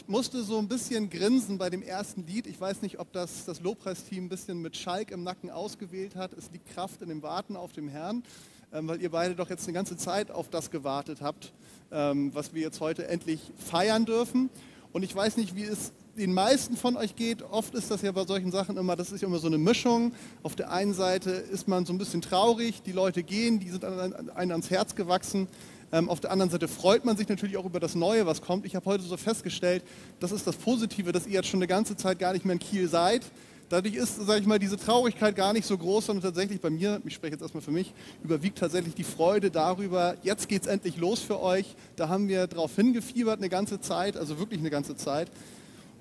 Ich musste so ein bisschen grinsen bei dem ersten Lied. Ich weiß nicht, ob das das Lobpreisteam ein bisschen mit Schalk im Nacken ausgewählt hat. Es liegt Kraft in dem Warten auf dem Herrn, ähm, weil ihr beide doch jetzt eine ganze Zeit auf das gewartet habt, ähm, was wir jetzt heute endlich feiern dürfen. Und ich weiß nicht, wie es den meisten von euch geht. Oft ist das ja bei solchen Sachen immer, das ist immer so eine Mischung. Auf der einen Seite ist man so ein bisschen traurig, die Leute gehen, die sind einem ans Herz gewachsen. Ähm, auf der anderen Seite freut man sich natürlich auch über das Neue, was kommt. Ich habe heute so festgestellt, das ist das Positive, dass ihr jetzt schon eine ganze Zeit gar nicht mehr in Kiel seid. Dadurch ist, sage ich mal, diese Traurigkeit gar nicht so groß, sondern tatsächlich bei mir, ich spreche jetzt erstmal für mich, überwiegt tatsächlich die Freude darüber, jetzt geht es endlich los für euch. Da haben wir drauf hingefiebert eine ganze Zeit, also wirklich eine ganze Zeit.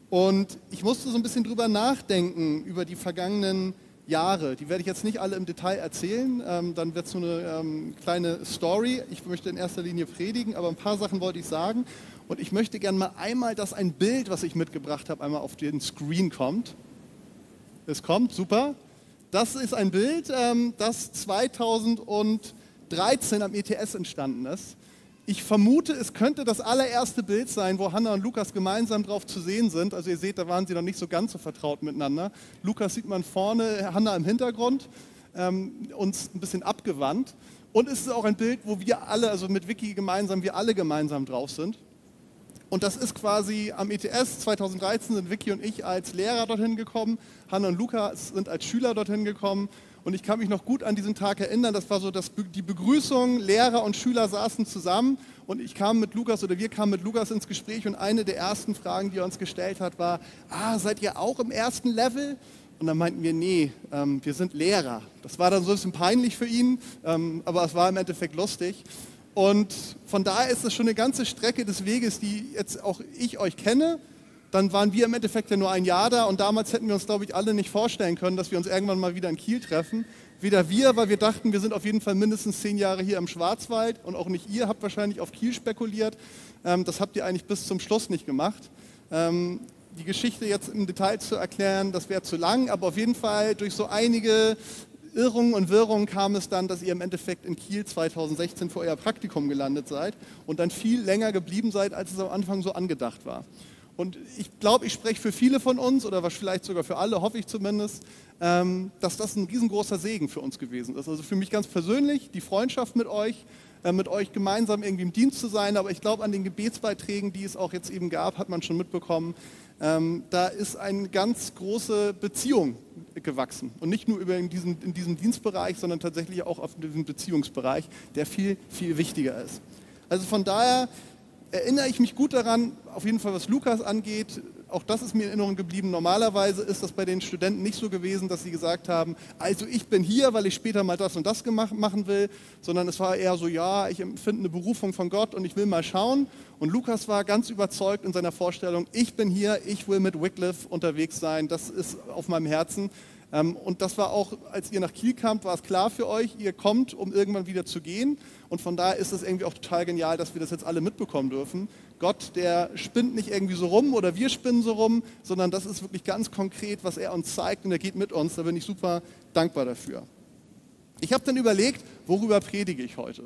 Und ich musste so ein bisschen drüber nachdenken, über die vergangenen Jahre. Die werde ich jetzt nicht alle im Detail erzählen, ähm, dann wird es so eine ähm, kleine Story. Ich möchte in erster Linie predigen, aber ein paar Sachen wollte ich sagen. Und ich möchte gerne mal einmal, dass ein Bild, was ich mitgebracht habe, einmal auf den Screen kommt. Es kommt, super. Das ist ein Bild, ähm, das 2013 am ETS entstanden ist. Ich vermute, es könnte das allererste Bild sein, wo Hannah und Lukas gemeinsam drauf zu sehen sind. Also ihr seht, da waren sie noch nicht so ganz so vertraut miteinander. Lukas sieht man vorne, Hannah im Hintergrund, ähm, uns ein bisschen abgewandt. Und es ist auch ein Bild, wo wir alle, also mit Vicky gemeinsam, wir alle gemeinsam drauf sind. Und das ist quasi am ETS 2013 sind Vicky und ich als Lehrer dorthin gekommen. Hannah und Lukas sind als Schüler dorthin gekommen. Und ich kann mich noch gut an diesen Tag erinnern. Das war so dass die Begrüßung. Lehrer und Schüler saßen zusammen und ich kam mit Lukas oder wir kamen mit Lukas ins Gespräch und eine der ersten Fragen, die er uns gestellt hat, war: Ah, seid ihr auch im ersten Level? Und dann meinten wir, nee, ähm, wir sind Lehrer. Das war dann so ein bisschen peinlich für ihn, ähm, aber es war im Endeffekt lustig. Und von daher ist es schon eine ganze Strecke des Weges, die jetzt auch ich euch kenne dann waren wir im Endeffekt ja nur ein Jahr da und damals hätten wir uns, glaube ich, alle nicht vorstellen können, dass wir uns irgendwann mal wieder in Kiel treffen. Weder wir, weil wir dachten, wir sind auf jeden Fall mindestens zehn Jahre hier im Schwarzwald und auch nicht ihr habt wahrscheinlich auf Kiel spekuliert. Ähm, das habt ihr eigentlich bis zum Schluss nicht gemacht. Ähm, die Geschichte jetzt im Detail zu erklären, das wäre zu lang, aber auf jeden Fall durch so einige Irrungen und Wirrungen kam es dann, dass ihr im Endeffekt in Kiel 2016 für euer Praktikum gelandet seid und dann viel länger geblieben seid, als es am Anfang so angedacht war. Und ich glaube, ich spreche für viele von uns oder vielleicht sogar für alle, hoffe ich zumindest, ähm, dass das ein riesengroßer Segen für uns gewesen ist. Also für mich ganz persönlich, die Freundschaft mit euch, äh, mit euch gemeinsam irgendwie im Dienst zu sein. Aber ich glaube, an den Gebetsbeiträgen, die es auch jetzt eben gab, hat man schon mitbekommen, ähm, da ist eine ganz große Beziehung gewachsen. Und nicht nur über in diesem, in diesem Dienstbereich, sondern tatsächlich auch auf diesem Beziehungsbereich, der viel, viel wichtiger ist. Also von daher erinnere ich mich gut daran, auf jeden Fall was Lukas angeht, auch das ist mir in Erinnerung geblieben. Normalerweise ist das bei den Studenten nicht so gewesen, dass sie gesagt haben, also ich bin hier, weil ich später mal das und das machen will, sondern es war eher so, ja, ich empfinde eine Berufung von Gott und ich will mal schauen. Und Lukas war ganz überzeugt in seiner Vorstellung, ich bin hier, ich will mit Wycliffe unterwegs sein, das ist auf meinem Herzen. Ähm, und das war auch, als ihr nach Kiel kamt, war es klar für euch, ihr kommt, um irgendwann wieder zu gehen. Und von daher ist es irgendwie auch total genial, dass wir das jetzt alle mitbekommen dürfen. Gott, der spinnt nicht irgendwie so rum oder wir spinnen so rum, sondern das ist wirklich ganz konkret, was er uns zeigt und er geht mit uns. Da bin ich super dankbar dafür. Ich habe dann überlegt, worüber predige ich heute?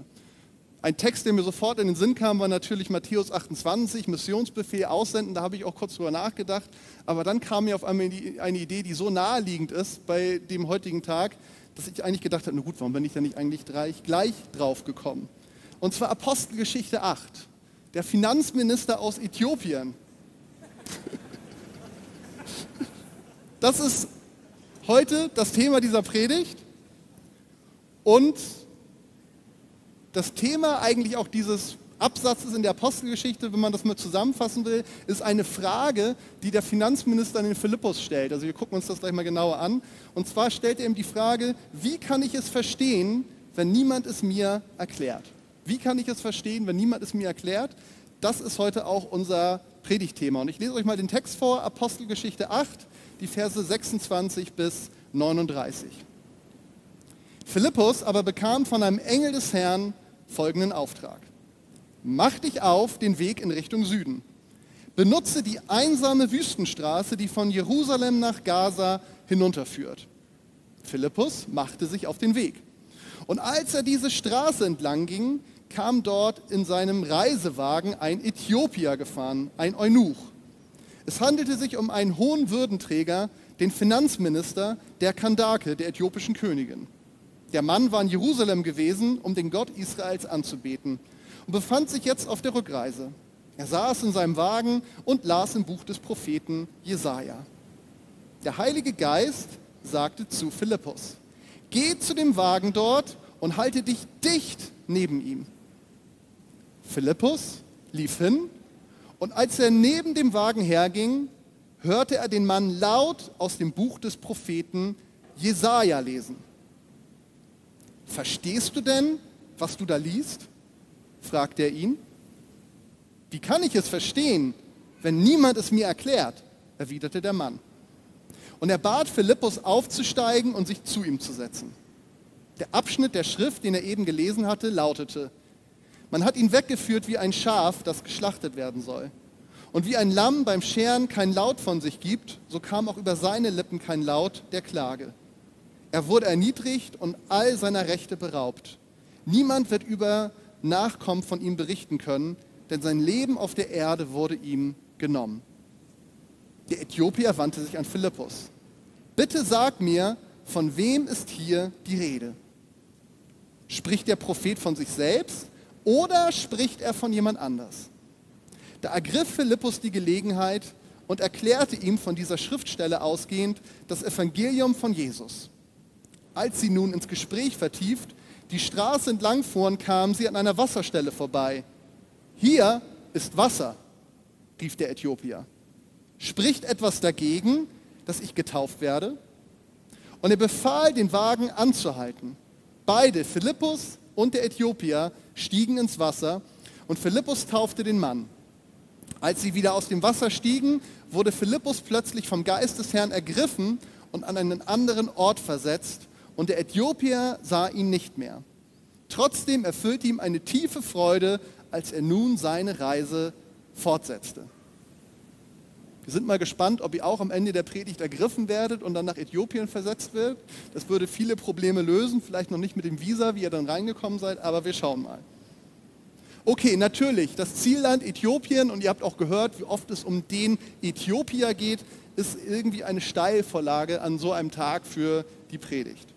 Ein Text, der mir sofort in den Sinn kam, war natürlich Matthäus 28, Missionsbefehl aussenden. Da habe ich auch kurz drüber nachgedacht. Aber dann kam mir auf einmal eine Idee, die so naheliegend ist bei dem heutigen Tag, dass ich eigentlich gedacht habe, na gut, warum bin ich da nicht eigentlich gleich, gleich drauf gekommen? Und zwar Apostelgeschichte 8. Der Finanzminister aus Äthiopien. Das ist heute das Thema dieser Predigt. Und das Thema eigentlich auch dieses Absatzes in der Apostelgeschichte, wenn man das mal zusammenfassen will, ist eine Frage, die der Finanzminister an den Philippus stellt. Also wir gucken uns das gleich mal genauer an. Und zwar stellt er ihm die Frage, wie kann ich es verstehen, wenn niemand es mir erklärt? Wie kann ich es verstehen, wenn niemand es mir erklärt? Das ist heute auch unser Predigtthema. Und ich lese euch mal den Text vor, Apostelgeschichte 8, die Verse 26 bis 39. Philippus aber bekam von einem Engel des Herrn folgenden Auftrag. Mach dich auf den Weg in Richtung Süden. Benutze die einsame Wüstenstraße, die von Jerusalem nach Gaza hinunterführt. Philippus machte sich auf den Weg. Und als er diese Straße entlang ging, kam dort in seinem Reisewagen ein Äthiopier gefahren, ein Eunuch. Es handelte sich um einen hohen Würdenträger, den Finanzminister der Kandake, der äthiopischen Königin. Der Mann war in Jerusalem gewesen, um den Gott Israels anzubeten und befand sich jetzt auf der Rückreise. Er saß in seinem Wagen und las im Buch des Propheten Jesaja. Der Heilige Geist sagte zu Philippus: Geh zu dem Wagen dort und halte dich dicht neben ihm. Philippus lief hin und als er neben dem Wagen herging, hörte er den Mann laut aus dem Buch des Propheten Jesaja lesen. Verstehst du denn, was du da liest? Fragte er ihn. Wie kann ich es verstehen, wenn niemand es mir erklärt? erwiderte der Mann. Und er bat Philippus aufzusteigen und sich zu ihm zu setzen. Der Abschnitt der Schrift, den er eben gelesen hatte, lautete, man hat ihn weggeführt wie ein Schaf, das geschlachtet werden soll. Und wie ein Lamm beim Scheren kein Laut von sich gibt, so kam auch über seine Lippen kein Laut der Klage. Er wurde erniedrigt und all seiner Rechte beraubt. Niemand wird über Nachkommen von ihm berichten können, denn sein Leben auf der Erde wurde ihm genommen. Der Äthiopier wandte sich an Philippus. Bitte sag mir, von wem ist hier die Rede? Spricht der Prophet von sich selbst oder spricht er von jemand anders? Da ergriff Philippus die Gelegenheit und erklärte ihm von dieser Schriftstelle ausgehend das Evangelium von Jesus. Als sie nun ins Gespräch vertieft die Straße entlang fuhren, kamen sie an einer Wasserstelle vorbei. Hier ist Wasser, rief der Äthiopier. Spricht etwas dagegen, dass ich getauft werde? Und er befahl, den Wagen anzuhalten. Beide, Philippus und der Äthiopier, stiegen ins Wasser und Philippus taufte den Mann. Als sie wieder aus dem Wasser stiegen, wurde Philippus plötzlich vom Geist des Herrn ergriffen und an einen anderen Ort versetzt und der Äthiopier sah ihn nicht mehr. Trotzdem erfüllte ihm eine tiefe Freude, als er nun seine Reise fortsetzte. Wir sind mal gespannt, ob ihr auch am Ende der Predigt ergriffen werdet und dann nach Äthiopien versetzt wird. Das würde viele Probleme lösen, vielleicht noch nicht mit dem Visa, wie ihr dann reingekommen seid, aber wir schauen mal. Okay, natürlich, das Zielland Äthiopien, und ihr habt auch gehört, wie oft es um den Äthiopier geht, ist irgendwie eine Steilvorlage an so einem Tag für die Predigt.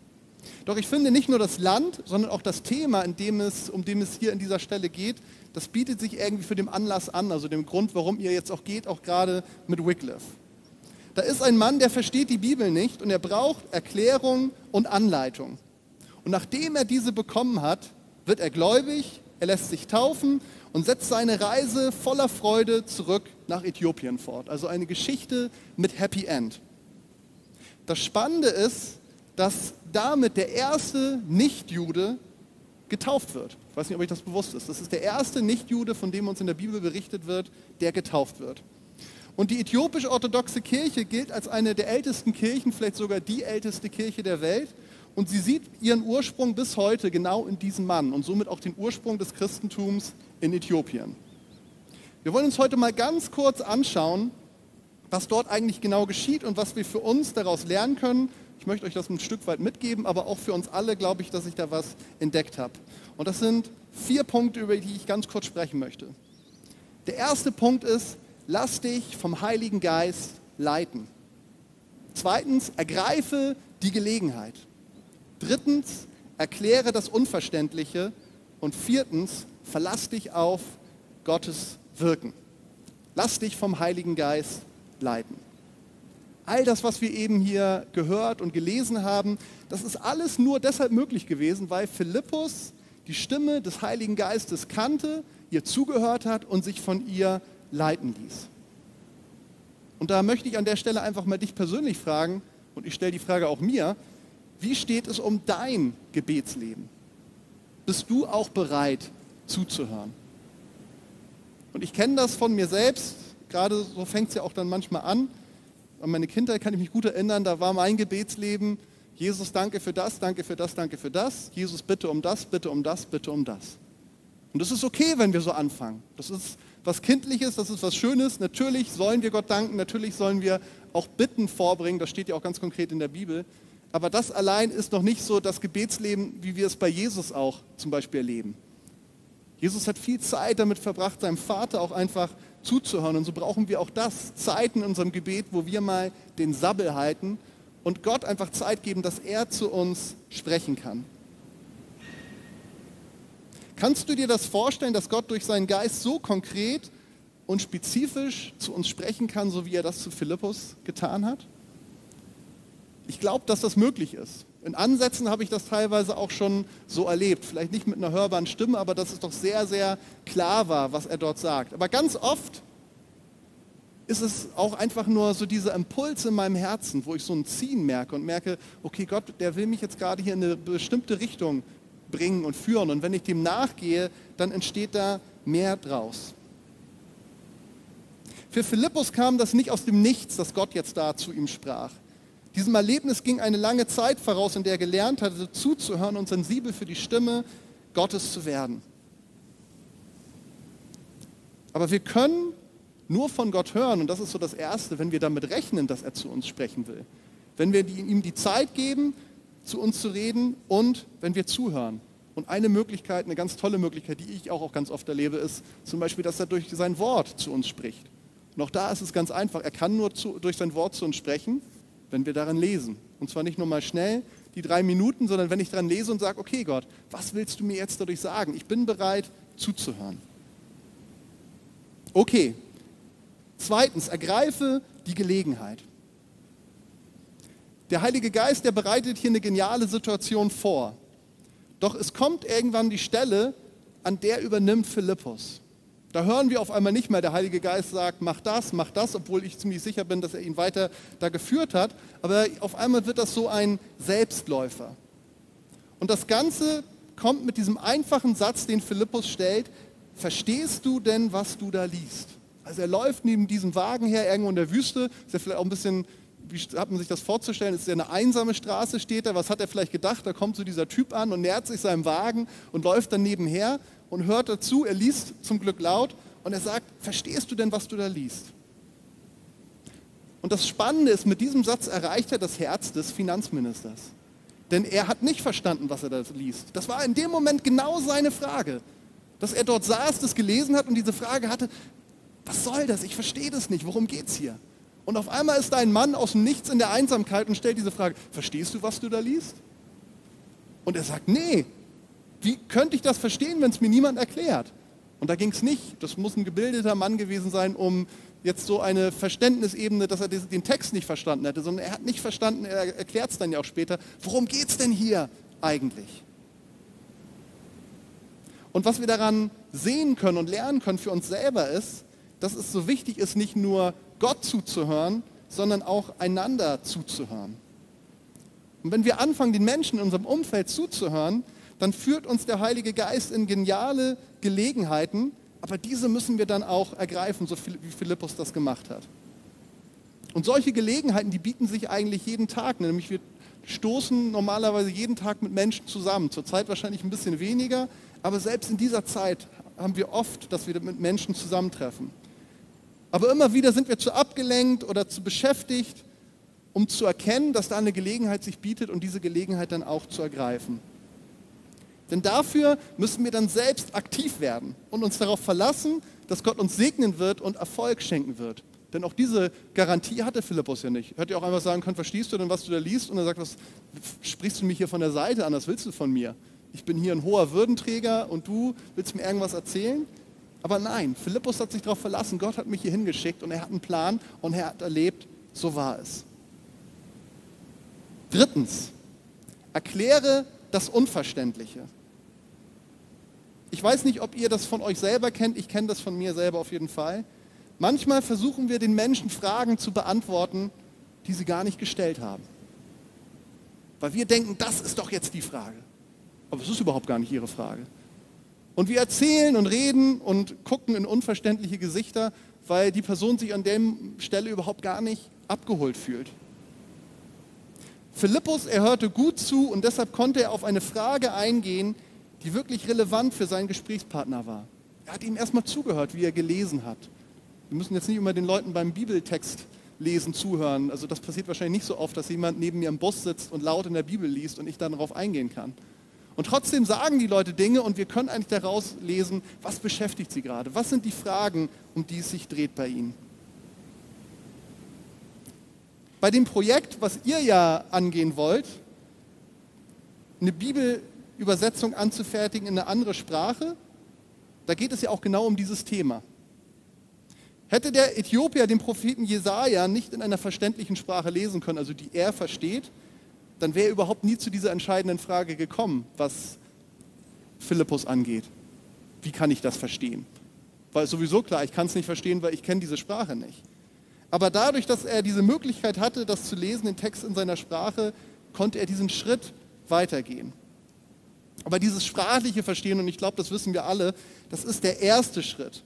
Doch ich finde nicht nur das Land, sondern auch das Thema, in dem es, um dem es hier in dieser Stelle geht, das bietet sich irgendwie für den Anlass an, also dem Grund, warum ihr jetzt auch geht, auch gerade mit Wycliffe. Da ist ein Mann, der versteht die Bibel nicht und er braucht Erklärung und Anleitung. Und nachdem er diese bekommen hat, wird er gläubig, er lässt sich taufen und setzt seine Reise voller Freude zurück nach Äthiopien fort. Also eine Geschichte mit Happy End. Das Spannende ist, dass damit der erste Nichtjude getauft wird. Ich weiß nicht, ob euch das bewusst ist. Das ist der erste Nichtjude, von dem uns in der Bibel berichtet wird, der getauft wird. Und die äthiopisch-orthodoxe Kirche gilt als eine der ältesten Kirchen, vielleicht sogar die älteste Kirche der Welt. Und sie sieht ihren Ursprung bis heute genau in diesem Mann und somit auch den Ursprung des Christentums in Äthiopien. Wir wollen uns heute mal ganz kurz anschauen, was dort eigentlich genau geschieht und was wir für uns daraus lernen können ich möchte euch das ein Stück weit mitgeben, aber auch für uns alle glaube ich, dass ich da was entdeckt habe. Und das sind vier Punkte, über die ich ganz kurz sprechen möchte. Der erste Punkt ist, lass dich vom Heiligen Geist leiten. Zweitens, ergreife die Gelegenheit. Drittens, erkläre das Unverständliche. Und viertens, verlass dich auf Gottes Wirken. Lass dich vom Heiligen Geist leiten. All das, was wir eben hier gehört und gelesen haben, das ist alles nur deshalb möglich gewesen, weil Philippus die Stimme des Heiligen Geistes kannte, ihr zugehört hat und sich von ihr leiten ließ. Und da möchte ich an der Stelle einfach mal dich persönlich fragen, und ich stelle die Frage auch mir, wie steht es um dein Gebetsleben? Bist du auch bereit zuzuhören? Und ich kenne das von mir selbst, gerade so fängt es ja auch dann manchmal an, an meine Kindheit kann ich mich gut erinnern, da war mein Gebetsleben, Jesus, danke für das, danke für das, danke für das. Jesus, bitte um das, bitte um das, bitte um das. Und das ist okay, wenn wir so anfangen. Das ist was Kindliches, das ist was Schönes. Natürlich sollen wir Gott danken, natürlich sollen wir auch Bitten vorbringen, das steht ja auch ganz konkret in der Bibel. Aber das allein ist noch nicht so das Gebetsleben, wie wir es bei Jesus auch zum Beispiel erleben. Jesus hat viel Zeit damit verbracht, seinem Vater auch einfach zuzuhören. Und so brauchen wir auch das, Zeiten in unserem Gebet, wo wir mal den Sabbel halten und Gott einfach Zeit geben, dass er zu uns sprechen kann. Kannst du dir das vorstellen, dass Gott durch seinen Geist so konkret und spezifisch zu uns sprechen kann, so wie er das zu Philippus getan hat? Ich glaube, dass das möglich ist. In Ansätzen habe ich das teilweise auch schon so erlebt. Vielleicht nicht mit einer hörbaren Stimme, aber dass es doch sehr, sehr klar war, was er dort sagt. Aber ganz oft ist es auch einfach nur so dieser Impuls in meinem Herzen, wo ich so ein Ziehen merke und merke, okay, Gott, der will mich jetzt gerade hier in eine bestimmte Richtung bringen und führen. Und wenn ich dem nachgehe, dann entsteht da mehr draus. Für Philippus kam das nicht aus dem Nichts, dass Gott jetzt da zu ihm sprach. Diesem Erlebnis ging eine lange Zeit voraus, in der er gelernt hatte, zuzuhören und sensibel für die Stimme Gottes zu werden. Aber wir können nur von Gott hören, und das ist so das Erste, wenn wir damit rechnen, dass er zu uns sprechen will. Wenn wir ihm die Zeit geben, zu uns zu reden und wenn wir zuhören. Und eine Möglichkeit, eine ganz tolle Möglichkeit, die ich auch, ganz oft erlebe, ist zum Beispiel, dass er durch sein Wort zu uns spricht. Auch da ist es ganz einfach. Er kann nur zu, durch sein Wort zu uns sprechen wenn wir darin lesen. Und zwar nicht nur mal schnell, die drei Minuten, sondern wenn ich daran lese und sage, okay Gott, was willst du mir jetzt dadurch sagen? Ich bin bereit zuzuhören. Okay. Zweitens, ergreife die Gelegenheit. Der Heilige Geist, der bereitet hier eine geniale Situation vor. Doch es kommt irgendwann die Stelle, an der übernimmt Philippus. Da hören wir auf einmal nicht mehr, der Heilige Geist sagt, mach das, mach das, obwohl ich ziemlich sicher bin, dass er ihn weiter da geführt hat. Aber auf einmal wird das so ein Selbstläufer. Und das Ganze kommt mit diesem einfachen Satz, den Philippus stellt, verstehst du denn, was du da liest? Also er läuft neben diesem Wagen her, irgendwo in der Wüste, ist ja vielleicht auch ein bisschen, wie hat man sich das vorzustellen, ist ja eine einsame Straße, steht da, was hat er vielleicht gedacht? Da kommt so dieser Typ an und nähert sich seinem Wagen und läuft dann nebenher und hört dazu. Er liest zum Glück laut und er sagt, verstehst du denn, was du da liest? Und das Spannende ist, mit diesem Satz erreicht er das Herz des Finanzministers. Denn er hat nicht verstanden, was er da liest. Das war in dem Moment genau seine Frage. Dass er dort saß, das gelesen hat und diese Frage hatte, was soll das? Ich verstehe das nicht. Worum geht es hier? Und auf einmal ist da ein Mann aus dem Nichts in der Einsamkeit und stellt diese Frage, verstehst du, was du da liest? Und er sagt, nee, wie könnte ich das verstehen, wenn es mir niemand erklärt? Und da ging es nicht, das muss ein gebildeter Mann gewesen sein, um jetzt so eine Verständnisebene, dass er den Text nicht verstanden hätte, sondern er hat nicht verstanden, er erklärt es dann ja auch später, worum geht es denn hier eigentlich? Und was wir daran sehen können und lernen können für uns selber ist, dass es so wichtig ist, nicht nur Gott zuzuhören, sondern auch einander zuzuhören. Und wenn wir anfangen, den Menschen in unserem Umfeld zuzuhören, dann führt uns der Heilige Geist in geniale Gelegenheiten, aber diese müssen wir dann auch ergreifen, so wie Philippus das gemacht hat. Und solche Gelegenheiten, die bieten sich eigentlich jeden Tag, nämlich wir stoßen normalerweise jeden Tag mit Menschen zusammen. Zurzeit wahrscheinlich ein bisschen weniger, aber selbst in dieser Zeit haben wir oft, dass wir mit Menschen zusammentreffen. Aber immer wieder sind wir zu abgelenkt oder zu beschäftigt, um zu erkennen, dass da eine Gelegenheit sich bietet und diese Gelegenheit dann auch zu ergreifen. Denn dafür müssen wir dann selbst aktiv werden und uns darauf verlassen, dass Gott uns segnen wird und Erfolg schenken wird. Denn auch diese Garantie hatte Philippus ja nicht. Hätte ja auch einfach sagen können, verstehst du denn, was du da liest? Und er sagt, was sprichst du mich hier von der Seite an? Was willst du von mir? Ich bin hier ein hoher Würdenträger und du willst mir irgendwas erzählen? Aber nein, Philippus hat sich darauf verlassen, Gott hat mich hier hingeschickt und er hat einen Plan und er hat erlebt, so war es. Drittens, erkläre das Unverständliche. Ich weiß nicht, ob ihr das von euch selber kennt, ich kenne das von mir selber auf jeden Fall. Manchmal versuchen wir den Menschen Fragen zu beantworten, die sie gar nicht gestellt haben. Weil wir denken, das ist doch jetzt die Frage. Aber es ist überhaupt gar nicht ihre Frage. Und wir erzählen und reden und gucken in unverständliche Gesichter, weil die Person sich an der Stelle überhaupt gar nicht abgeholt fühlt. Philippus, er hörte gut zu und deshalb konnte er auf eine Frage eingehen, die wirklich relevant für seinen Gesprächspartner war. Er hat ihm erstmal zugehört, wie er gelesen hat. Wir müssen jetzt nicht immer den Leuten beim Bibeltext lesen zuhören. Also das passiert wahrscheinlich nicht so oft, dass jemand neben mir im Bus sitzt und laut in der Bibel liest und ich dann darauf eingehen kann. Und trotzdem sagen die Leute Dinge und wir können eigentlich daraus lesen, was beschäftigt sie gerade? Was sind die Fragen, um die es sich dreht bei ihnen? Bei dem Projekt, was ihr ja angehen wollt, eine Bibelübersetzung anzufertigen in eine andere Sprache, da geht es ja auch genau um dieses Thema. Hätte der Äthiopier den Propheten Jesaja nicht in einer verständlichen Sprache lesen können, also die er versteht, dann wäre er überhaupt nie zu dieser entscheidenden Frage gekommen, was Philippus angeht. Wie kann ich das verstehen? Weil sowieso klar, ich kann es nicht verstehen, weil ich kenne diese Sprache nicht. Aber dadurch, dass er diese Möglichkeit hatte, das zu lesen, den Text in seiner Sprache, konnte er diesen Schritt weitergehen. Aber dieses sprachliche Verstehen, und ich glaube, das wissen wir alle, das ist der erste Schritt.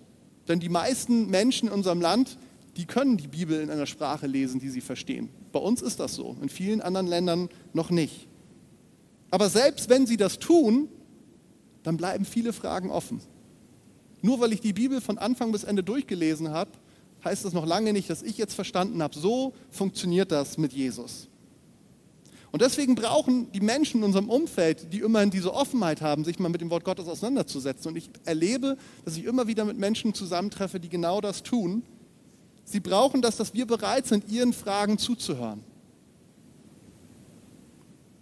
Denn die meisten Menschen in unserem Land, die können die Bibel in einer Sprache lesen, die sie verstehen. Bei uns ist das so, in vielen anderen Ländern noch nicht. Aber selbst wenn sie das tun, dann bleiben viele Fragen offen. Nur weil ich die Bibel von Anfang bis Ende durchgelesen habe, heißt das noch lange nicht, dass ich jetzt verstanden habe, so funktioniert das mit Jesus. Und deswegen brauchen die Menschen in unserem Umfeld, die immerhin diese Offenheit haben, sich mal mit dem Wort Gottes auseinanderzusetzen. Und ich erlebe, dass ich immer wieder mit Menschen zusammentreffe, die genau das tun. Sie brauchen das, dass wir bereit sind, ihren Fragen zuzuhören.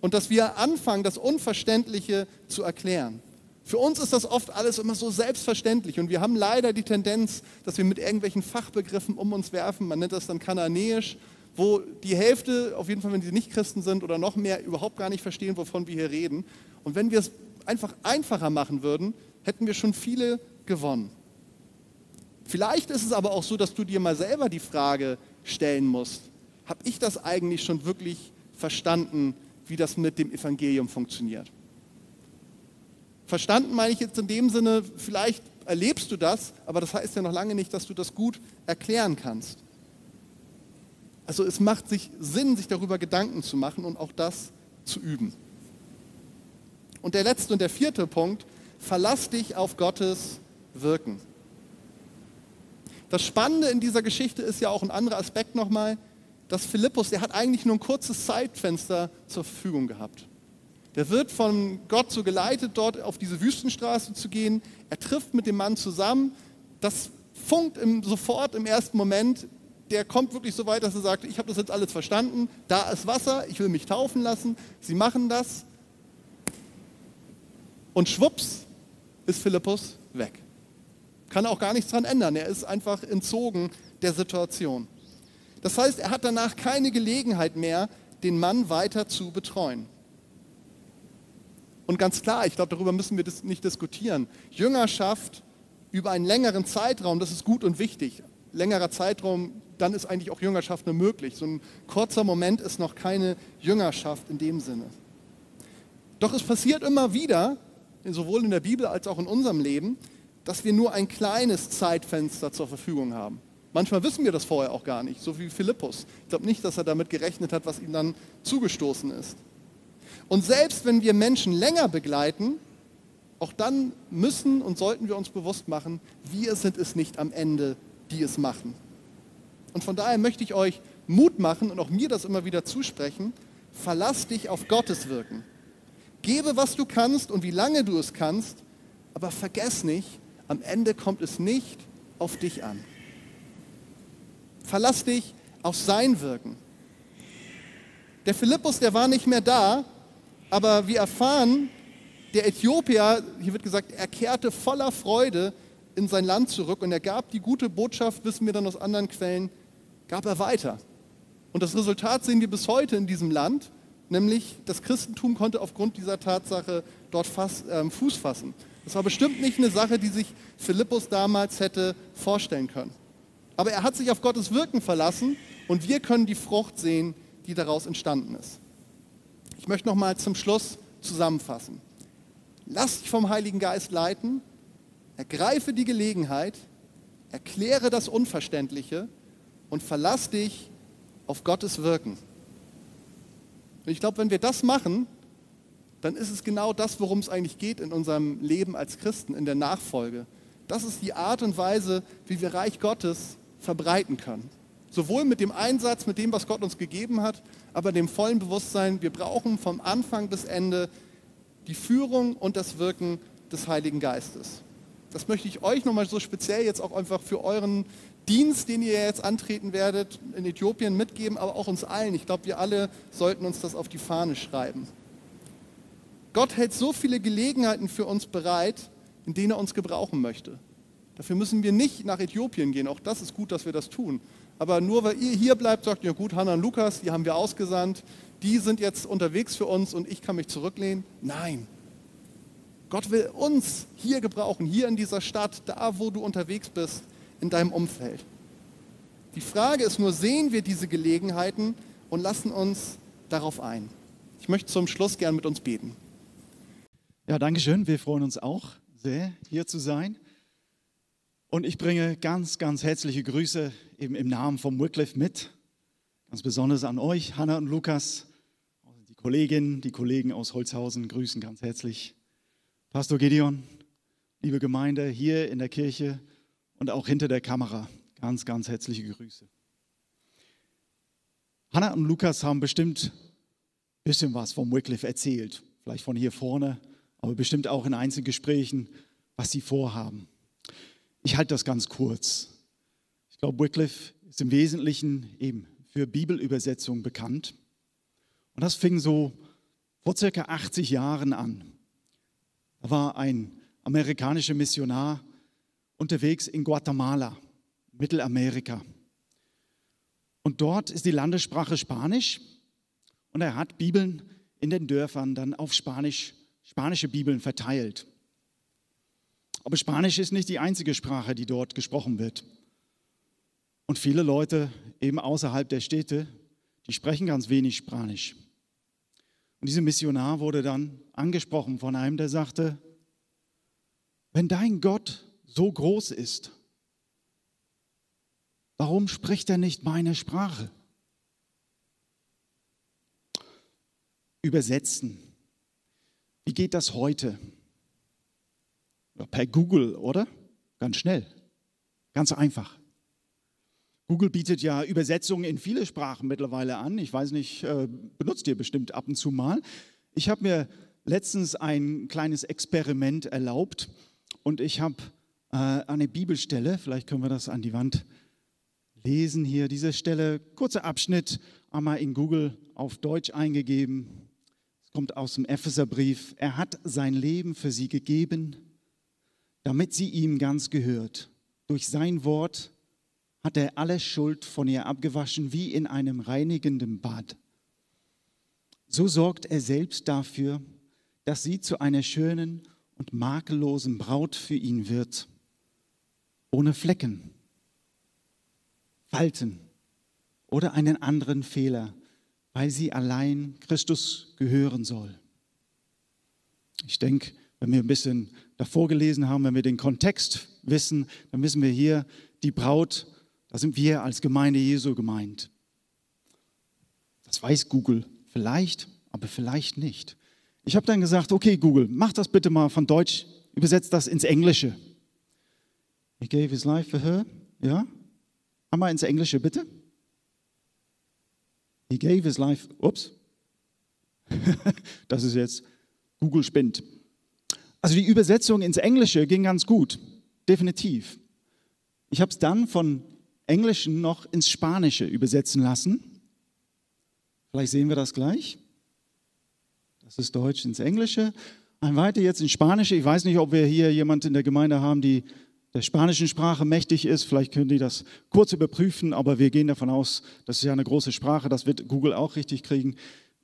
Und dass wir anfangen, das Unverständliche zu erklären. Für uns ist das oft alles immer so selbstverständlich und wir haben leider die Tendenz, dass wir mit irgendwelchen Fachbegriffen um uns werfen. Man nennt das dann kananäisch wo die Hälfte, auf jeden Fall, wenn sie nicht Christen sind oder noch mehr, überhaupt gar nicht verstehen, wovon wir hier reden. Und wenn wir es einfach einfacher machen würden, hätten wir schon viele gewonnen. Vielleicht ist es aber auch so, dass du dir mal selber die Frage stellen musst, habe ich das eigentlich schon wirklich verstanden, wie das mit dem Evangelium funktioniert? Verstanden meine ich jetzt in dem Sinne, vielleicht erlebst du das, aber das heißt ja noch lange nicht, dass du das gut erklären kannst. Also es macht sich Sinn, sich darüber Gedanken zu machen und auch das zu üben. Und der letzte und der vierte Punkt, verlass dich auf Gottes Wirken. Das Spannende in dieser Geschichte ist ja auch ein anderer Aspekt nochmal, dass Philippus, der hat eigentlich nur ein kurzes Zeitfenster zur Verfügung gehabt. Der wird von Gott so geleitet, dort auf diese Wüstenstraße zu gehen. Er trifft mit dem Mann zusammen. Das funkt im, sofort im ersten Moment der kommt wirklich so weit, dass er sagt, ich habe das jetzt alles verstanden, da ist Wasser, ich will mich taufen lassen. Sie machen das. Und schwupps ist Philippus weg. Kann auch gar nichts daran ändern. Er ist einfach entzogen der Situation. Das heißt, er hat danach keine Gelegenheit mehr, den Mann weiter zu betreuen. Und ganz klar, ich glaube, darüber müssen wir nicht diskutieren. Jüngerschaft über einen längeren Zeitraum, das ist gut und wichtig. Längerer Zeitraum dann ist eigentlich auch Jüngerschaft nur möglich. So ein kurzer Moment ist noch keine Jüngerschaft in dem Sinne. Doch es passiert immer wieder, sowohl in der Bibel als auch in unserem Leben, dass wir nur ein kleines Zeitfenster zur Verfügung haben. Manchmal wissen wir das vorher auch gar nicht, so wie Philippus. Ich glaube nicht, dass er damit gerechnet hat, was ihm dann zugestoßen ist. Und selbst wenn wir Menschen länger begleiten, auch dann müssen und sollten wir uns bewusst machen, wir sind es nicht am Ende, die es machen. Und von daher möchte ich euch Mut machen und auch mir das immer wieder zusprechen. Verlass dich auf Gottes Wirken. Gebe, was du kannst und wie lange du es kannst, aber vergess nicht, am Ende kommt es nicht auf dich an. Verlass dich auf sein Wirken. Der Philippus, der war nicht mehr da, aber wir erfahren, der Äthiopier, hier wird gesagt, er kehrte voller Freude in sein Land zurück und er gab die gute Botschaft, wissen wir dann aus anderen Quellen, gab er weiter. Und das Resultat sehen wir bis heute in diesem Land, nämlich das Christentum konnte aufgrund dieser Tatsache dort fast, äh, Fuß fassen. Das war bestimmt nicht eine Sache, die sich Philippus damals hätte vorstellen können. Aber er hat sich auf Gottes Wirken verlassen und wir können die Frucht sehen, die daraus entstanden ist. Ich möchte noch mal zum Schluss zusammenfassen. Lass dich vom Heiligen Geist leiten, ergreife die Gelegenheit, erkläre das Unverständliche und verlass dich auf Gottes Wirken. Und ich glaube, wenn wir das machen, dann ist es genau das, worum es eigentlich geht in unserem Leben als Christen, in der Nachfolge. Das ist die Art und Weise, wie wir Reich Gottes verbreiten können. Sowohl mit dem Einsatz, mit dem, was Gott uns gegeben hat, aber dem vollen Bewusstsein, wir brauchen vom Anfang bis Ende die Führung und das Wirken des Heiligen Geistes. Das möchte ich euch nochmal so speziell jetzt auch einfach für euren Dienst, den ihr jetzt antreten werdet, in Äthiopien mitgeben, aber auch uns allen. Ich glaube, wir alle sollten uns das auf die Fahne schreiben. Gott hält so viele Gelegenheiten für uns bereit, in denen er uns gebrauchen möchte. Dafür müssen wir nicht nach Äthiopien gehen. Auch das ist gut, dass wir das tun. Aber nur weil ihr hier bleibt, sagt ihr, gut, Hannah und Lukas, die haben wir ausgesandt, die sind jetzt unterwegs für uns und ich kann mich zurücklehnen. Nein. Gott will uns hier gebrauchen, hier in dieser Stadt, da wo du unterwegs bist in deinem Umfeld. Die Frage ist nur, sehen wir diese Gelegenheiten und lassen uns darauf ein. Ich möchte zum Schluss gern mit uns beten. Ja, danke schön. Wir freuen uns auch sehr, hier zu sein. Und ich bringe ganz, ganz herzliche Grüße eben im Namen von Wycliffe mit. Ganz besonders an euch, Hanna und Lukas, die Kolleginnen, die Kollegen aus Holzhausen grüßen ganz herzlich. Pastor Gideon, liebe Gemeinde hier in der Kirche, und auch hinter der Kamera. Ganz, ganz herzliche Grüße. Hannah und Lukas haben bestimmt ein bisschen was vom Wycliffe erzählt. Vielleicht von hier vorne, aber bestimmt auch in Einzelgesprächen, was sie vorhaben. Ich halte das ganz kurz. Ich glaube, Wycliffe ist im Wesentlichen eben für Bibelübersetzung bekannt. Und das fing so vor circa 80 Jahren an. Da war ein amerikanischer Missionar, unterwegs in Guatemala, Mittelamerika. Und dort ist die Landessprache Spanisch und er hat Bibeln in den Dörfern dann auf Spanisch, spanische Bibeln verteilt. Aber Spanisch ist nicht die einzige Sprache, die dort gesprochen wird. Und viele Leute eben außerhalb der Städte, die sprechen ganz wenig Spanisch. Und dieser Missionar wurde dann angesprochen von einem, der sagte, wenn dein Gott so groß ist, warum spricht er nicht meine Sprache? Übersetzen. Wie geht das heute? Per Google, oder? Ganz schnell. Ganz einfach. Google bietet ja Übersetzungen in viele Sprachen mittlerweile an. Ich weiß nicht, äh, benutzt ihr bestimmt ab und zu mal. Ich habe mir letztens ein kleines Experiment erlaubt und ich habe äh, eine Bibelstelle, vielleicht können wir das an die Wand lesen hier, diese Stelle, kurzer Abschnitt, einmal in Google auf Deutsch eingegeben. Es kommt aus dem Epheserbrief. Er hat sein Leben für sie gegeben, damit sie ihm ganz gehört. Durch sein Wort hat er alle Schuld von ihr abgewaschen, wie in einem reinigenden Bad. So sorgt er selbst dafür, dass sie zu einer schönen und makellosen Braut für ihn wird ohne Flecken, Falten oder einen anderen Fehler, weil sie allein Christus gehören soll. Ich denke, wenn wir ein bisschen davor gelesen haben, wenn wir den Kontext wissen, dann wissen wir hier, die Braut, da sind wir als Gemeinde Jesu gemeint. Das weiß Google vielleicht, aber vielleicht nicht. Ich habe dann gesagt, okay Google, mach das bitte mal von Deutsch, übersetzt das ins Englische. He gave his life for her. Ja? Einmal ins Englische, bitte. He gave his life. Ups. das ist jetzt Google spinnt. Also die Übersetzung ins Englische ging ganz gut. Definitiv. Ich habe es dann von Englischen noch ins Spanische übersetzen lassen. Vielleicht sehen wir das gleich. Das ist Deutsch ins Englische. Ein weiter jetzt ins Spanische. Ich weiß nicht, ob wir hier jemand in der Gemeinde haben, die der spanischen Sprache mächtig ist. Vielleicht können die das kurz überprüfen, aber wir gehen davon aus, das ist ja eine große Sprache, das wird Google auch richtig kriegen.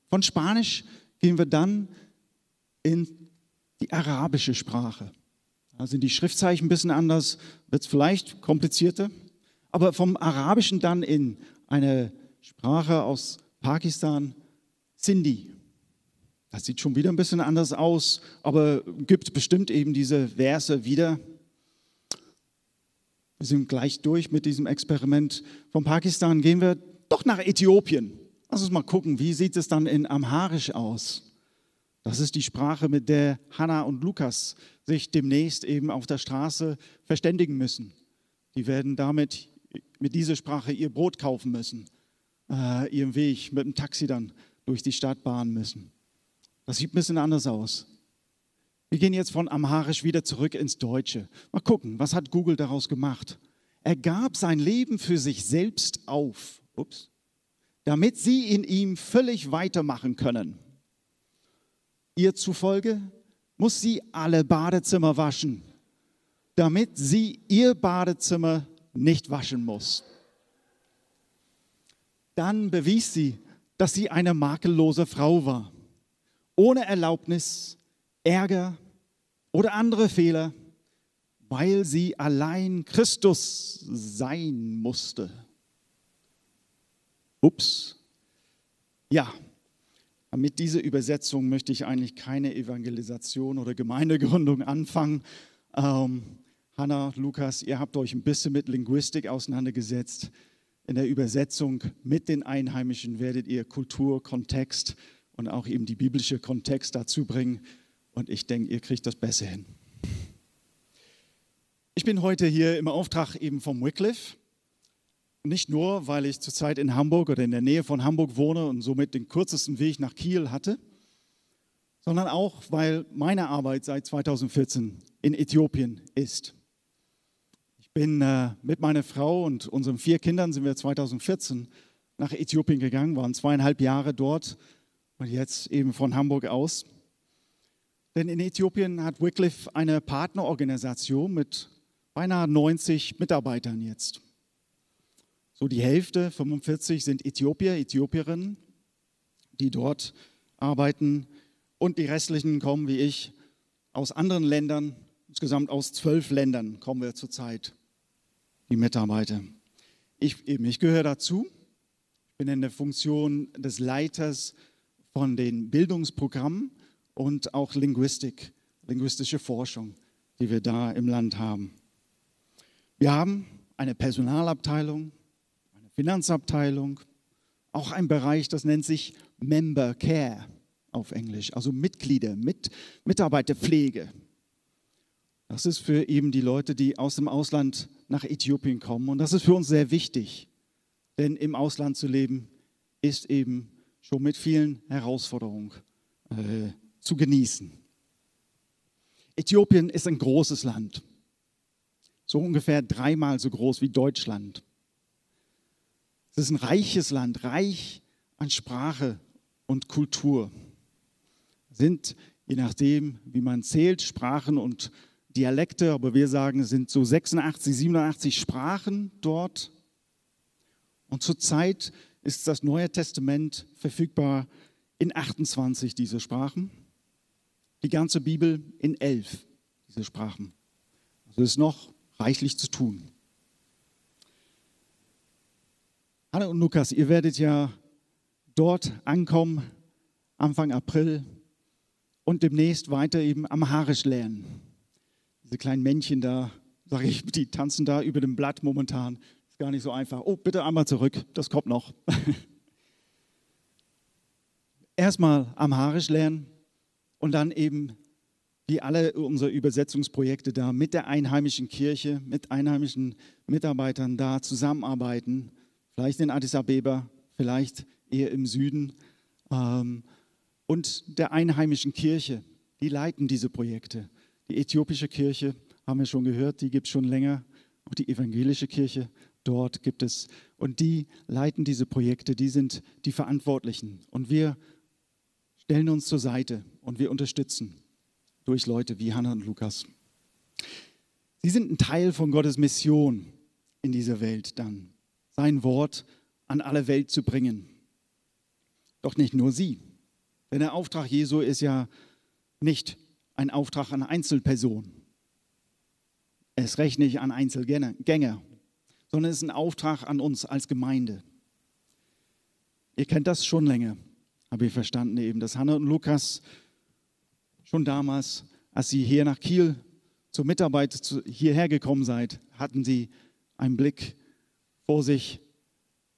Von Spanisch gehen wir dann in die arabische Sprache. Da sind die Schriftzeichen ein bisschen anders, wird es vielleicht komplizierter, aber vom Arabischen dann in eine Sprache aus Pakistan, Sindhi. Das sieht schon wieder ein bisschen anders aus, aber gibt bestimmt eben diese Verse wieder. Wir sind gleich durch mit diesem Experiment. Von Pakistan gehen wir doch nach Äthiopien. Lass uns mal gucken, wie sieht es dann in Amharisch aus? Das ist die Sprache, mit der Hannah und Lukas sich demnächst eben auf der Straße verständigen müssen. Die werden damit mit dieser Sprache ihr Brot kaufen müssen, äh, ihren Weg mit dem Taxi dann durch die Stadt bahnen müssen. Das sieht ein bisschen anders aus. Wir gehen jetzt von Amharisch wieder zurück ins Deutsche. Mal gucken, was hat Google daraus gemacht? Er gab sein Leben für sich selbst auf, ups, damit sie in ihm völlig weitermachen können. Ihr zufolge muss sie alle Badezimmer waschen, damit sie ihr Badezimmer nicht waschen muss. Dann bewies sie, dass sie eine makellose Frau war, ohne Erlaubnis, Ärger oder andere Fehler, weil sie allein Christus sein musste. Ups. Ja, mit dieser Übersetzung möchte ich eigentlich keine Evangelisation oder Gemeindegründung anfangen. Ähm, Hanna, Lukas, ihr habt euch ein bisschen mit Linguistik auseinandergesetzt. In der Übersetzung mit den Einheimischen werdet ihr Kultur, Kontext und auch eben die biblische Kontext dazu bringen. Und ich denke, ihr kriegt das besser hin. Ich bin heute hier im Auftrag eben vom Wycliffe. Nicht nur, weil ich zurzeit in Hamburg oder in der Nähe von Hamburg wohne und somit den kürzesten Weg nach Kiel hatte, sondern auch, weil meine Arbeit seit 2014 in Äthiopien ist. Ich bin äh, mit meiner Frau und unseren vier Kindern sind wir 2014 nach Äthiopien gegangen, waren zweieinhalb Jahre dort und jetzt eben von Hamburg aus. Denn in Äthiopien hat Wycliffe eine Partnerorganisation mit beinahe 90 Mitarbeitern jetzt. So die Hälfte, 45, sind Äthiopier, Äthiopierinnen, die dort arbeiten. Und die restlichen kommen, wie ich, aus anderen Ländern. Insgesamt aus zwölf Ländern kommen wir zurzeit, die Mitarbeiter. Ich, eben, ich gehöre dazu. Ich bin in der Funktion des Leiters von den Bildungsprogrammen und auch Linguistik, linguistische Forschung, die wir da im Land haben. Wir haben eine Personalabteilung, eine Finanzabteilung, auch ein Bereich, das nennt sich Member Care auf Englisch, also Mitglieder, mit Mitarbeiterpflege. Das ist für eben die Leute, die aus dem Ausland nach Äthiopien kommen. Und das ist für uns sehr wichtig, denn im Ausland zu leben ist eben schon mit vielen Herausforderungen äh, zu genießen. Äthiopien ist ein großes Land so ungefähr dreimal so groß wie Deutschland. Es ist ein reiches Land, reich an Sprache und Kultur. Sind, je nachdem, wie man zählt, Sprachen und Dialekte, aber wir sagen, es sind so 86, 87 Sprachen dort. Und zurzeit ist das Neue Testament verfügbar in 28 dieser Sprachen. Die ganze Bibel in elf dieser Sprachen. Also ist noch reichlich zu tun. Anne und Lukas, ihr werdet ja dort ankommen Anfang April und demnächst weiter eben Amharisch lernen. Diese kleinen Männchen da, sage ich, die tanzen da über dem Blatt momentan. Ist gar nicht so einfach. Oh, bitte einmal zurück, das kommt noch. Erstmal Amharisch lernen und dann eben wie alle unsere Übersetzungsprojekte da mit der einheimischen Kirche, mit einheimischen Mitarbeitern da zusammenarbeiten, vielleicht in Addis Abeba, vielleicht eher im Süden, ähm, und der einheimischen Kirche. Die leiten diese Projekte. Die äthiopische Kirche, haben wir schon gehört, die gibt es schon länger. Auch die evangelische Kirche, dort gibt es. Und die leiten diese Projekte, die sind die Verantwortlichen. Und wir stellen uns zur Seite und wir unterstützen durch Leute wie Hannah und Lukas. Sie sind ein Teil von Gottes Mission in dieser Welt dann, sein Wort an alle Welt zu bringen. Doch nicht nur sie, denn der Auftrag Jesu ist ja nicht ein Auftrag an Einzelpersonen. Es recht nicht an Einzelgänger, sondern es ist ein Auftrag an uns als Gemeinde. Ihr kennt das schon länger, habe ich verstanden eben, dass Hannah und Lukas Schon damals, als Sie hier nach Kiel zur Mitarbeit hierher gekommen seid, hatten Sie einen Blick vor sich,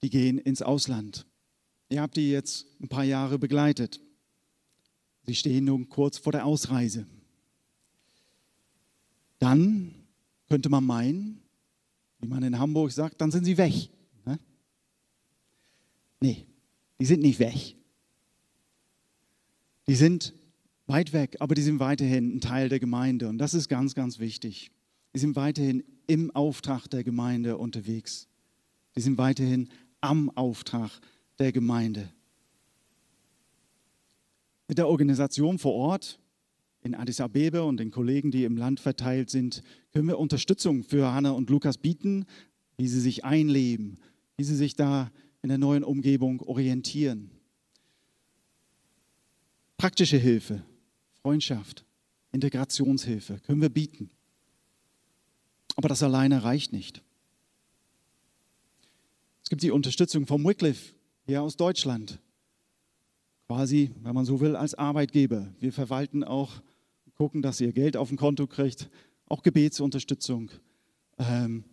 die gehen ins Ausland. Ihr habt die jetzt ein paar Jahre begleitet. Sie stehen nun kurz vor der Ausreise. Dann könnte man meinen, wie man in Hamburg sagt, dann sind sie weg. Ne? Nee, die sind nicht weg. Die sind weit weg, aber die sind weiterhin ein Teil der Gemeinde. Und das ist ganz, ganz wichtig. Die sind weiterhin im Auftrag der Gemeinde unterwegs. Die sind weiterhin am Auftrag der Gemeinde. Mit der Organisation vor Ort in Addis Abeba und den Kollegen, die im Land verteilt sind, können wir Unterstützung für Hannah und Lukas bieten, wie sie sich einleben, wie sie sich da in der neuen Umgebung orientieren. Praktische Hilfe, Freundschaft, Integrationshilfe können wir bieten. Aber das alleine reicht nicht. Es gibt die Unterstützung vom Wycliffe hier aus Deutschland. Quasi, wenn man so will, als Arbeitgeber. Wir verwalten auch, gucken, dass ihr Geld auf dem Konto kriegt, auch Gebetsunterstützung, ähm,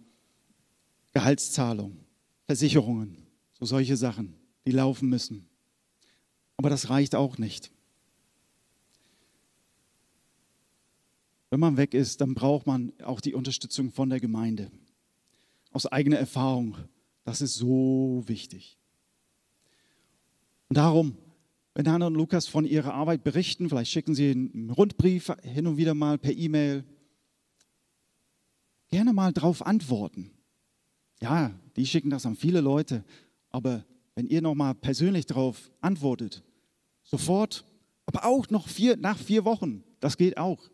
Gehaltszahlung, Versicherungen, so solche Sachen, die laufen müssen. Aber das reicht auch nicht. Wenn man weg ist, dann braucht man auch die Unterstützung von der Gemeinde. Aus eigener Erfahrung, das ist so wichtig. Und darum, wenn Hannah und Lukas von ihrer Arbeit berichten, vielleicht schicken sie einen Rundbrief hin und wieder mal per E-Mail, gerne mal darauf antworten. Ja, die schicken das an viele Leute, aber wenn ihr nochmal persönlich darauf antwortet, sofort, aber auch noch vier, nach vier Wochen, das geht auch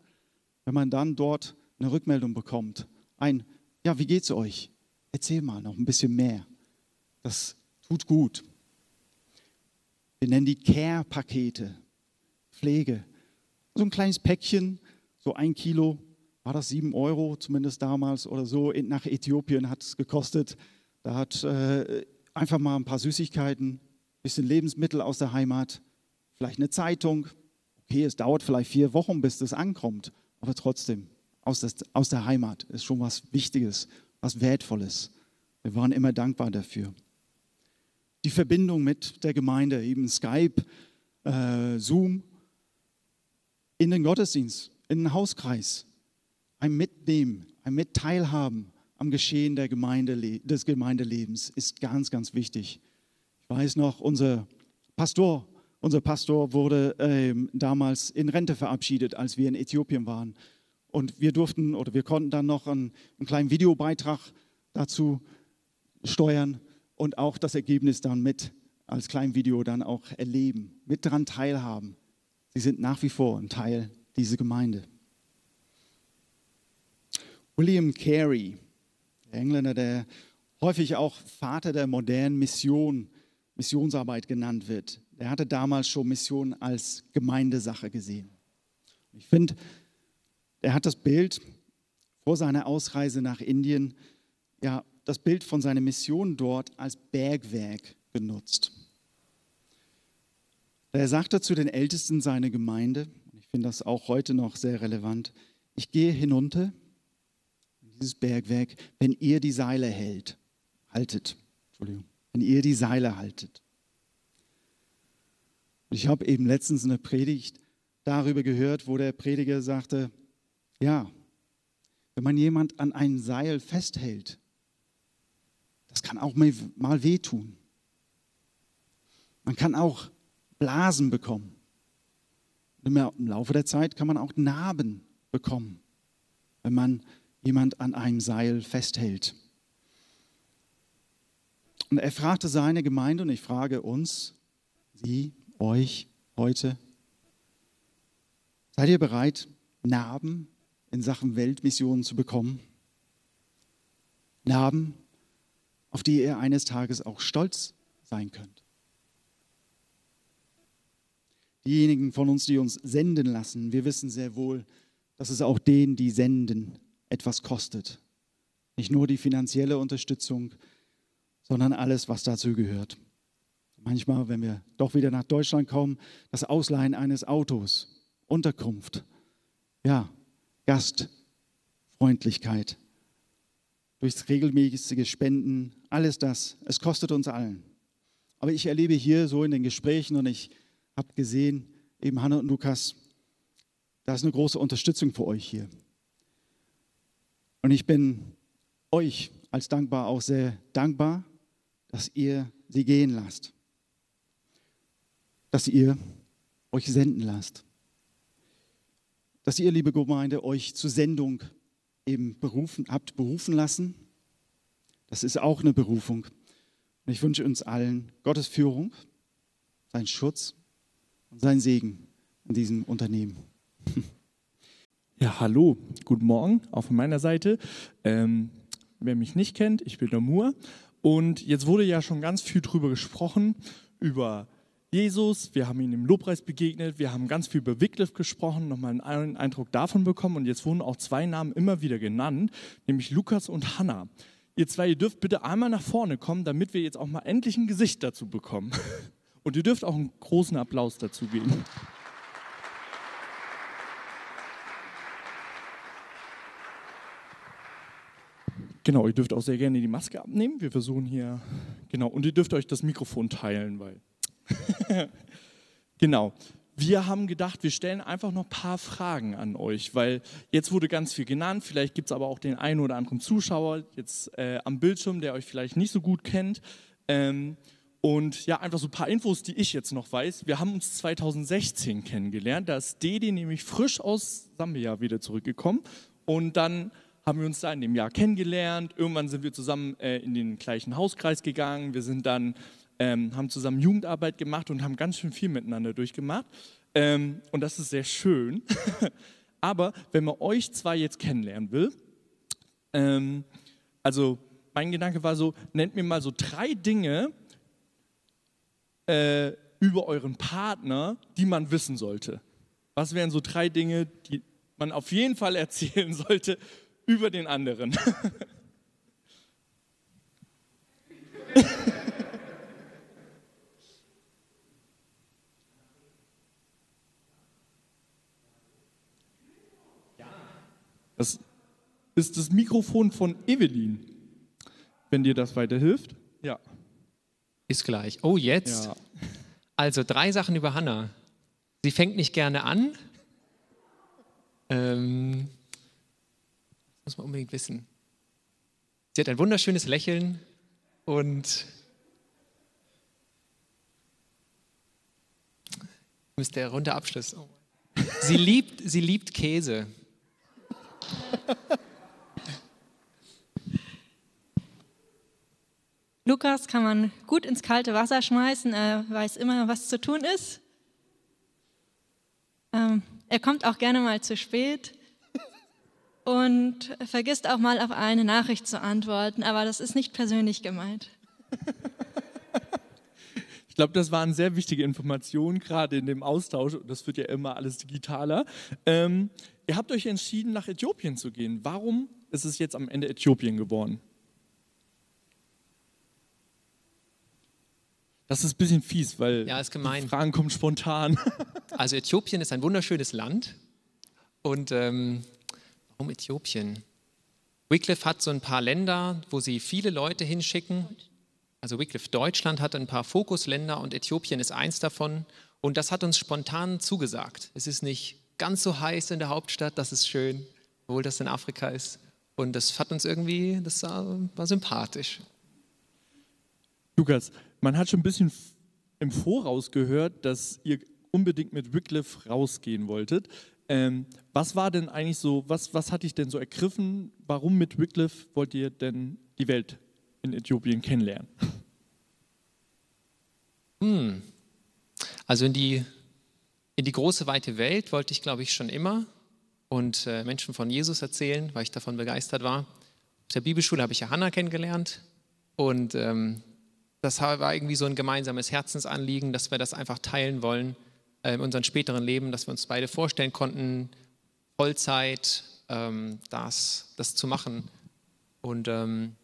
wenn man dann dort eine Rückmeldung bekommt. Ein, ja, wie geht's euch? Erzähl mal noch ein bisschen mehr. Das tut gut. Wir nennen die Care-Pakete, Pflege. So ein kleines Päckchen, so ein Kilo, war das sieben Euro, zumindest damals oder so. Nach Äthiopien hat es gekostet. Da hat äh, einfach mal ein paar Süßigkeiten, ein bisschen Lebensmittel aus der Heimat, vielleicht eine Zeitung. Okay, es dauert vielleicht vier Wochen, bis das ankommt aber trotzdem, aus, das, aus der Heimat ist schon was Wichtiges, was Wertvolles. Wir waren immer dankbar dafür. Die Verbindung mit der Gemeinde, eben Skype, äh, Zoom, in den Gottesdienst, in den Hauskreis, ein Mitnehmen, ein Mitteilhaben am Geschehen der Gemeinde, des Gemeindelebens ist ganz, ganz wichtig. Ich weiß noch, unser Pastor unser Pastor wurde ähm, damals in Rente verabschiedet, als wir in Äthiopien waren. Und wir durften oder wir konnten dann noch einen, einen kleinen Videobeitrag dazu steuern und auch das Ergebnis dann mit als kleines Video dann auch erleben, mit daran teilhaben. Sie sind nach wie vor ein Teil dieser Gemeinde. William Carey, der Engländer, der häufig auch Vater der modernen Mission, Missionsarbeit genannt wird, der hatte damals schon Mission als Gemeindesache gesehen. Ich finde, er hat das Bild vor seiner Ausreise nach Indien, ja, das Bild von seiner Mission dort als Bergwerk genutzt. Er sagte zu den Ältesten seiner Gemeinde, ich finde das auch heute noch sehr relevant, ich gehe hinunter in dieses Bergwerk, wenn ihr die Seile hält, haltet, Entschuldigung, wenn ihr die Seile haltet. Ich habe eben letztens eine Predigt darüber gehört, wo der Prediger sagte, ja, wenn man jemand an ein Seil festhält, das kann auch mal wehtun. Man kann auch Blasen bekommen. Im Laufe der Zeit kann man auch Narben bekommen, wenn man jemand an einem Seil festhält. Und er fragte seine Gemeinde und ich frage uns, Sie, euch heute? Seid ihr bereit, Narben in Sachen Weltmissionen zu bekommen? Narben, auf die ihr eines Tages auch stolz sein könnt. Diejenigen von uns, die uns senden lassen, wir wissen sehr wohl, dass es auch denen, die senden, etwas kostet. Nicht nur die finanzielle Unterstützung, sondern alles, was dazu gehört. Manchmal, wenn wir doch wieder nach Deutschland kommen, das Ausleihen eines Autos, Unterkunft, ja, Gastfreundlichkeit, durchs regelmäßige Spenden, alles das, es kostet uns allen. Aber ich erlebe hier so in den Gesprächen und ich habe gesehen, eben Hanna und Lukas, da ist eine große Unterstützung für euch hier. Und ich bin euch als dankbar auch sehr dankbar, dass ihr sie gehen lasst dass ihr euch senden lasst. dass ihr, liebe Gemeinde, euch zur Sendung eben berufen, habt berufen lassen. Das ist auch eine Berufung. Und ich wünsche uns allen Gottes Führung, seinen Schutz und seinen Segen in diesem Unternehmen. Ja, hallo, guten Morgen, auch von meiner Seite. Ähm, wer mich nicht kennt, ich bin der Mur. Und jetzt wurde ja schon ganz viel drüber gesprochen, über Jesus, wir haben ihn im Lobpreis begegnet, wir haben ganz viel über Wycliffe gesprochen, nochmal einen Eindruck davon bekommen und jetzt wurden auch zwei Namen immer wieder genannt, nämlich Lukas und Hannah. Ihr zwei, ihr dürft bitte einmal nach vorne kommen, damit wir jetzt auch mal endlich ein Gesicht dazu bekommen. Und ihr dürft auch einen großen Applaus dazu geben. Genau, ihr dürft auch sehr gerne die Maske abnehmen. Wir versuchen hier, genau, und ihr dürft euch das Mikrofon teilen, weil. genau. Wir haben gedacht, wir stellen einfach noch ein paar Fragen an euch, weil jetzt wurde ganz viel genannt. Vielleicht gibt es aber auch den einen oder anderen Zuschauer jetzt äh, am Bildschirm, der euch vielleicht nicht so gut kennt. Ähm, und ja, einfach so ein paar Infos, die ich jetzt noch weiß. Wir haben uns 2016 kennengelernt. Da ist Dede nämlich frisch aus Sambia wieder zurückgekommen. Und dann haben wir uns da in dem Jahr kennengelernt. Irgendwann sind wir zusammen äh, in den gleichen Hauskreis gegangen. Wir sind dann, ähm, haben zusammen Jugendarbeit gemacht und haben ganz schön viel miteinander durchgemacht. Ähm, und das ist sehr schön. Aber wenn man euch zwei jetzt kennenlernen will, ähm, also mein Gedanke war so, nennt mir mal so drei Dinge äh, über euren Partner, die man wissen sollte. Was wären so drei Dinge, die man auf jeden Fall erzählen sollte über den anderen. Das ist das Mikrofon von Evelyn, wenn dir das weiterhilft. Ja. Ist gleich. Oh, jetzt. Ja. Also drei Sachen über Hannah. Sie fängt nicht gerne an. Ähm, muss man unbedingt wissen. Sie hat ein wunderschönes Lächeln und ist der runde Abschluss. Oh. Sie liebt, sie liebt Käse. Lukas kann man gut ins kalte Wasser schmeißen. Er weiß immer, was zu tun ist. Ähm, er kommt auch gerne mal zu spät und vergisst auch mal auf eine Nachricht zu antworten, aber das ist nicht persönlich gemeint. Ich glaube, das waren sehr wichtige Informationen, gerade in dem Austausch. Das wird ja immer alles digitaler. Ähm, ihr habt euch entschieden, nach Äthiopien zu gehen. Warum ist es jetzt am Ende Äthiopien geworden? Das ist ein bisschen fies, weil ja, die Fragen kommen spontan. Also Äthiopien ist ein wunderschönes Land und ähm, Warum Äthiopien? Wycliffe hat so ein paar Länder, wo sie viele Leute hinschicken. Also Wycliffe Deutschland hat ein paar Fokusländer und Äthiopien ist eins davon. Und das hat uns spontan zugesagt. Es ist nicht ganz so heiß in der Hauptstadt, das ist schön, obwohl das in Afrika ist. Und das hat uns irgendwie, das war sympathisch. Lukas, man hat schon ein bisschen im Voraus gehört, dass ihr unbedingt mit Wycliffe rausgehen wolltet. Ähm, was war denn eigentlich so, was, was hat dich denn so ergriffen? Warum mit Wycliffe wollt ihr denn die Welt in Äthiopien kennenlernen? Hm. Also in die, in die große, weite Welt wollte ich, glaube ich, schon immer und äh, Menschen von Jesus erzählen, weil ich davon begeistert war. Auf der Bibelschule habe ich ja Hannah kennengelernt und ähm, das war irgendwie so ein gemeinsames Herzensanliegen, dass wir das einfach teilen wollen äh, in unserem späteren Leben, dass wir uns beide vorstellen konnten, Vollzeit ähm, das, das zu machen. Und ähm,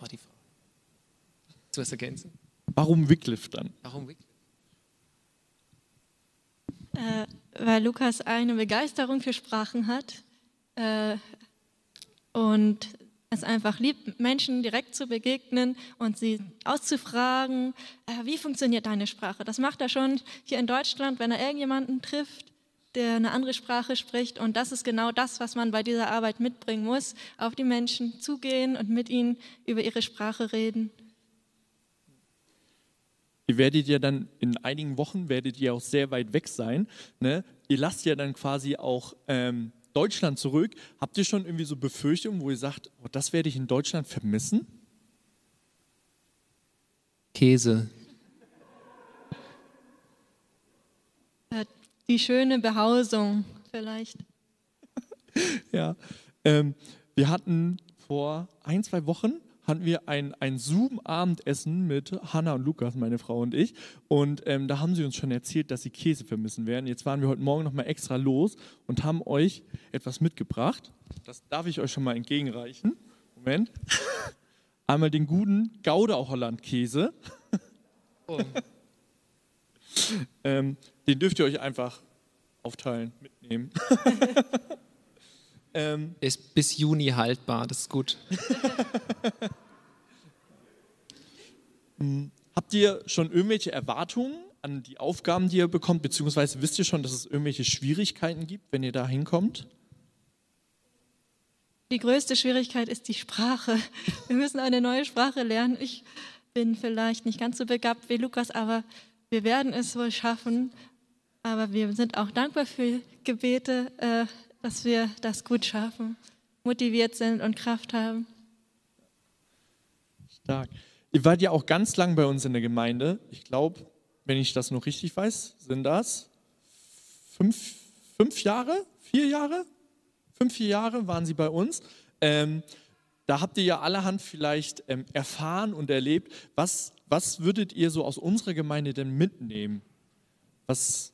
das war die Frage. Du was ergänzen? Warum Wycliffe dann? Warum Wycliffe? Äh, weil Lukas eine Begeisterung für Sprachen hat äh, und es einfach liebt, Menschen direkt zu begegnen und sie auszufragen, äh, wie funktioniert deine Sprache. Das macht er schon hier in Deutschland, wenn er irgendjemanden trifft, der eine andere Sprache spricht. Und das ist genau das, was man bei dieser Arbeit mitbringen muss, auf die Menschen zugehen und mit ihnen über ihre Sprache reden. Ihr werdet ja dann in einigen Wochen, werdet ihr auch sehr weit weg sein. Ne? ihr lasst ja dann quasi auch ähm, Deutschland zurück. Habt ihr schon irgendwie so Befürchtungen, wo ihr sagt, oh, das werde ich in Deutschland vermissen? Käse. Äh, Die schöne Behausung vielleicht. Ja. Ähm, wir hatten vor ein, zwei Wochen hatten wir ein, ein Zoom-Abendessen mit Hanna und Lukas, meine Frau und ich. Und ähm, da haben sie uns schon erzählt, dass sie Käse vermissen werden. Jetzt waren wir heute Morgen nochmal extra los und haben euch etwas mitgebracht. Das darf ich euch schon mal entgegenreichen. Moment. Einmal den guten Gouda Holland Käse. Oh. Ähm, den dürft ihr euch einfach aufteilen, mitnehmen. ähm, ist bis Juni haltbar, das ist gut. Habt ihr schon irgendwelche Erwartungen an die Aufgaben, die ihr bekommt, beziehungsweise wisst ihr schon, dass es irgendwelche Schwierigkeiten gibt, wenn ihr da hinkommt? Die größte Schwierigkeit ist die Sprache. Wir müssen eine neue Sprache lernen. Ich bin vielleicht nicht ganz so begabt wie Lukas, aber wir werden es wohl schaffen. Aber wir sind auch dankbar für Gebete, äh, dass wir das gut schaffen, motiviert sind und Kraft haben. Stark. Ihr wart ja auch ganz lang bei uns in der Gemeinde. Ich glaube, wenn ich das noch richtig weiß, sind das fünf, fünf Jahre, vier Jahre? Fünf, vier Jahre waren sie bei uns. Ähm, da habt ihr ja allerhand vielleicht ähm, erfahren und erlebt. Was, was würdet ihr so aus unserer Gemeinde denn mitnehmen? Was,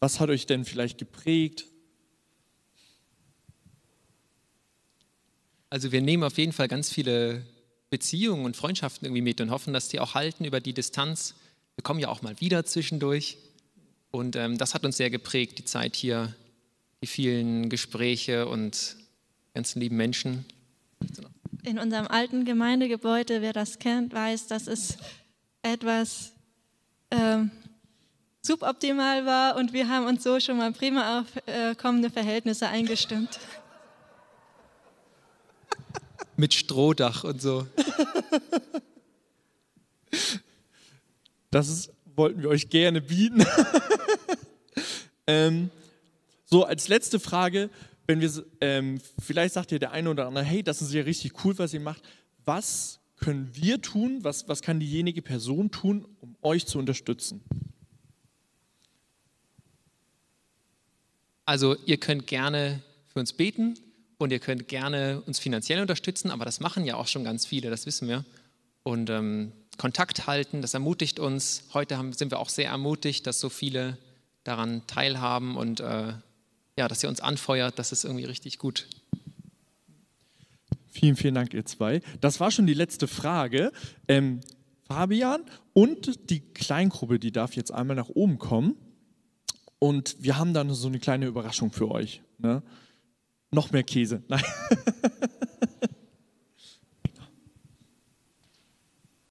was hat euch denn vielleicht geprägt? Also wir nehmen auf jeden Fall ganz viele Beziehungen und Freundschaften irgendwie mit und hoffen, dass die auch halten über die Distanz. Wir kommen ja auch mal wieder zwischendurch. Und ähm, das hat uns sehr geprägt, die Zeit hier, die vielen Gespräche und ganzen lieben Menschen. In unserem alten Gemeindegebäude, wer das kennt, weiß, dass es etwas ähm, suboptimal war und wir haben uns so schon mal prima auf äh, kommende Verhältnisse eingestimmt. Mit Strohdach und so. Das ist, wollten wir euch gerne bieten. ähm, so, als letzte Frage, wenn wir, ähm, vielleicht sagt ihr der eine oder andere, hey, das ist ja richtig cool, was ihr macht. Was können wir tun, was, was kann diejenige Person tun, um euch zu unterstützen? Also ihr könnt gerne für uns beten und ihr könnt gerne uns finanziell unterstützen, aber das machen ja auch schon ganz viele, das wissen wir. Und ähm, Kontakt halten, das ermutigt uns. Heute haben, sind wir auch sehr ermutigt, dass so viele daran teilhaben und äh, ja, dass ihr uns anfeuert, das ist irgendwie richtig gut. Vielen, vielen Dank, ihr zwei. Das war schon die letzte Frage. Ähm, Fabian und die Kleingruppe, die darf jetzt einmal nach oben kommen. Und wir haben dann so eine kleine Überraschung für euch. Ne? Noch mehr Käse. Nein.